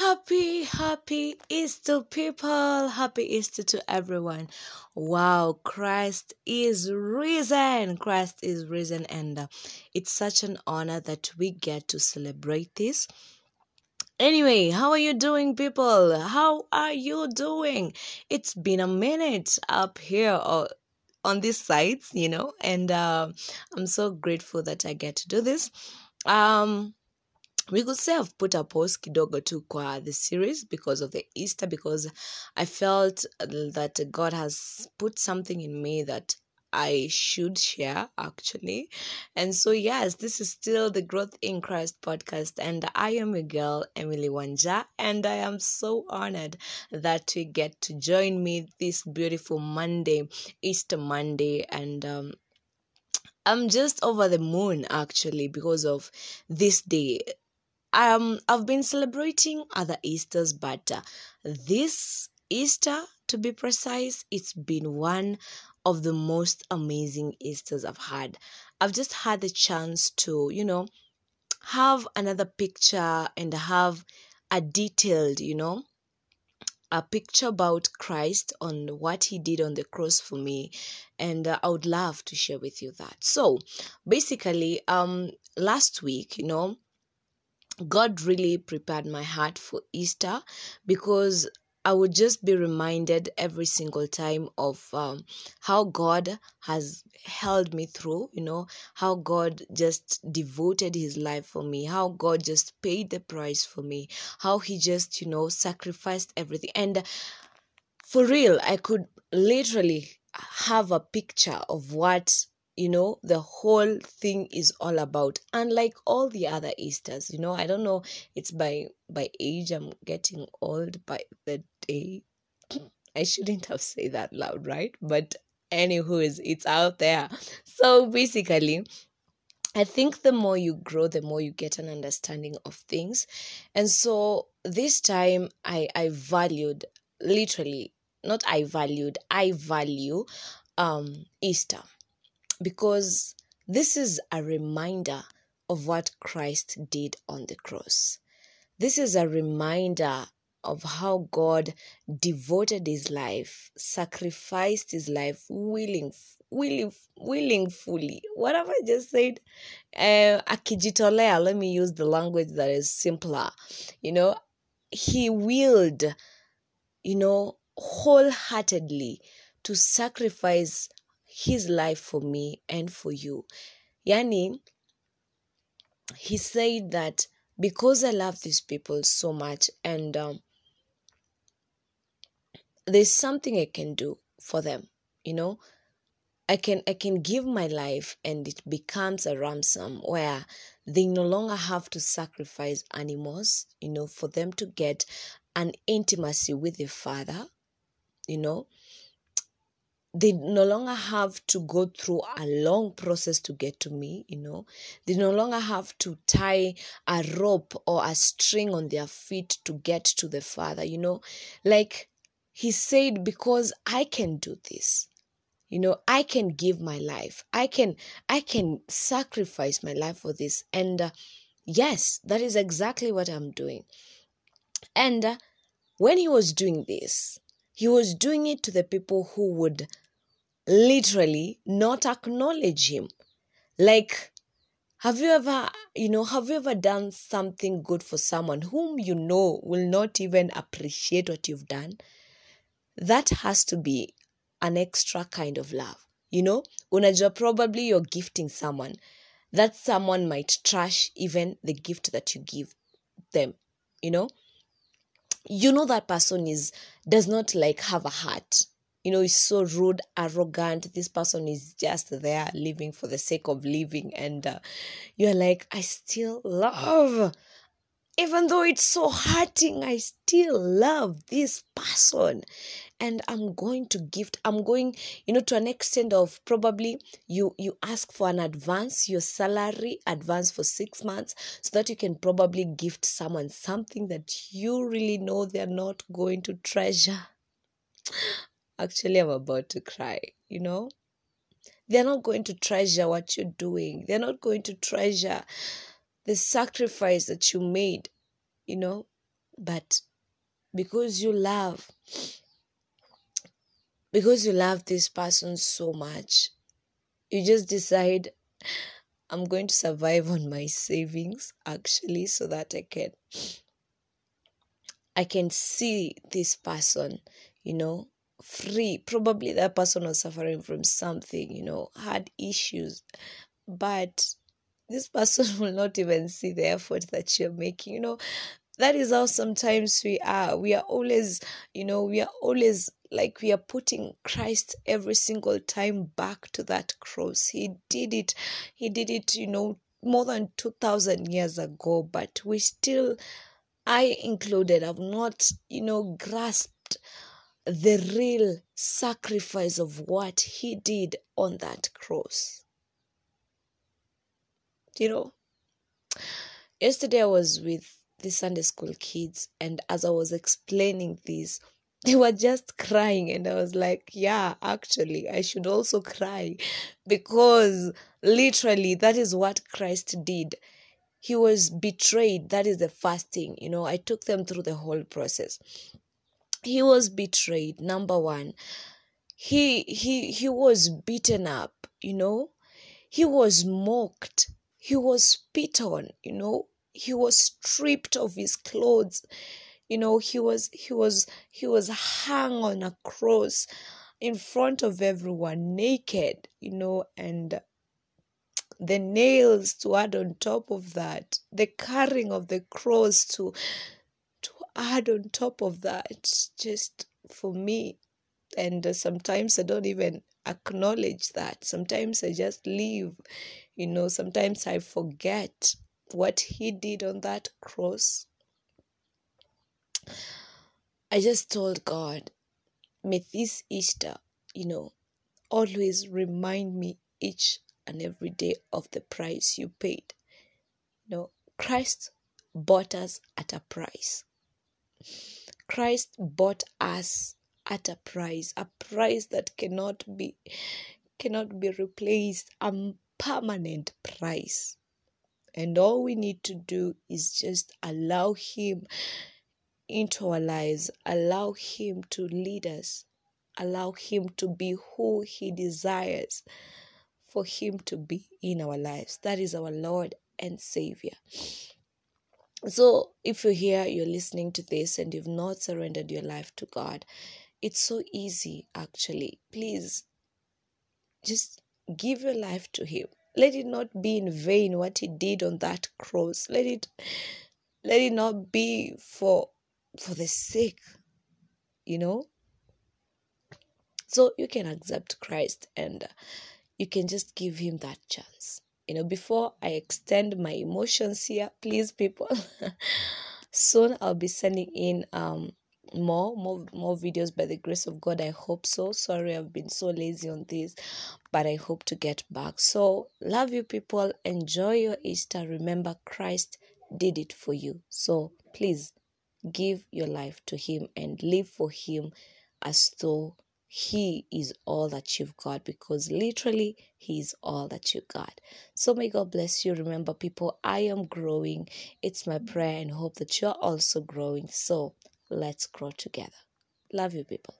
Happy, happy Easter, people. Happy Easter to everyone. Wow, Christ is risen. Christ is risen, and uh, it's such an honor that we get to celebrate this. Anyway, how are you doing, people? How are you doing? It's been a minute up here or on these sites, you know, and uh, I'm so grateful that I get to do this. Um, we could say I've put a pause kidogo tu kwa the series because of the Easter because I felt that God has put something in me that I should share actually. And so yes, this is still the Growth in Christ podcast and I am a girl Emily Wanja and I am so honored that you get to join me this beautiful Monday, Easter Monday and um I'm just over the moon actually because of this day um I've been celebrating other Easters, but uh, this Easter, to be precise, it's been one of the most amazing Easters I've had. I've just had the chance to, you know, have another picture and have a detailed, you know, a picture about Christ on what he did on the cross for me and uh, I would love to share with you that. So, basically um last week, you know, God really prepared my heart for Easter because I would just be reminded every single time of um, how God has held me through, you know, how God just devoted his life for me, how God just paid the price for me, how he just, you know, sacrificed everything. And for real, I could literally have a picture of what you know the whole thing is all about unlike all the other easters you know i don't know it's by by age i'm getting old by the day. I shouldn't have said that loud right? But anywho it's out there. So basically I think the more you grow, the more you get an understanding of things. And so this time I, I valued literally, not I valued, I value um Easter because this is a reminder of what Christ did on the cross. This is a reminder of how God devoted his life, sacrificed his life willing, willing, willing fully. have I just said, uh, let me use the language that is simpler. You know, he willed, you know, wholeheartedly to sacrifice his life for me and for you. Yani, he said that because I love these people so much and um, there's something I can do for them, you know, I can I can give my life and it becomes a ransom where they no longer have to sacrifice animals, you know, for them to get an intimacy with the Father, you know, they no longer have to go through a long process to get to me you know. They no longer have to tie a rope or a string on their feet to get to the father you know. Like he said because i can do this you know i can give my life i can i can sacrifice my life for this. And uh, yes that is exactly what i'm doing. And uh, when he was doing this he was doing it to the people who would literally not acknowledge him. Like, have you ever, you know, have you ever done something good for someone whom you know will not even appreciate what you've done? That has to be an extra kind of love. You know, unajua probably you're gifting someone. That someone might trash even the gift that you give them, you know? You know that person is does not like have a heart you know, is so rude, arrogant. This person is just there living for the sake of living, and uh, you're like, I still love, even though it's so hurting, I still love this person, and I'm going to gift. I'm going, you know, to an extent of probably you you ask for an advance, your salary advance for six months, so that you can probably gift someone something that you really know they're not going to treasure actually I'm about to cry, you know? They're not going to treasure what you're doing. They're not going to treasure the sacrifice that you made, you know? but because you love because you love this person so much you just decide i'm going to survive on my savings actually so that i can i can see this person you know free probably that person was suffering from something you know had issues but this person will not even see the effort that you're making you know? That is how sometimes we are. We are always you know we are always like we are putting christ every single time back to that cross. He did it he did it you know more than 2000 years ago but we still i included have not you know grasped the real sacrifice of what he did on that cross you know yesterday i was with the Sunday school kids, and as I was explaining this, they were just crying, and I was like, Yeah, actually, I should also cry because literally that is what Christ did. He was betrayed. That is the first thing, you know. I took them through the whole process. He was betrayed, number one. He he he was beaten up, you know. He was mocked. He was spit on, you know. He was stripped of his clothes. You know he was he was he was hung on a cross in front of everyone naked you know and the nails to add on top of that the carrying of the cross to to add on top of that just for me. And sometimes i don't even acknowledge that sometimes i just leave you know sometimes i forget what he did on that cross, I just told God, may this Easter, you know, always remind me each and every day of the price you paid. You know, Christ bought us at a price. Christ bought us at a price, a price that cannot be cannot be replaced, a permanent price. And all we need to do is just allow Him into our lives, allow Him to lead us, allow Him to be who He desires for Him to be in our lives. That is our Lord and Savior. So, if you're here, you're listening to this, and you've not surrendered your life to God, it's so easy actually. Please just give your life to Him. Let it not be in vain what he did on that cross. Let it let it not be for for the sake you know? So you can accept christ and you can just give him that chance. You know before i extend my emotions here please people soon i'll be sending in um more more more videos by the grace of god i hope so. Sorry i've been so lazy on this but i hope to get back. So love you people. Enjoy your easter. Remember christ did it for you. So please give your life to him and live for him as though he is all that you've got because literally he is all that you got. So may god bless you. Remember people i am growing. It's my prayer and hope that you're also growing. So Let's grow together. Love you, people.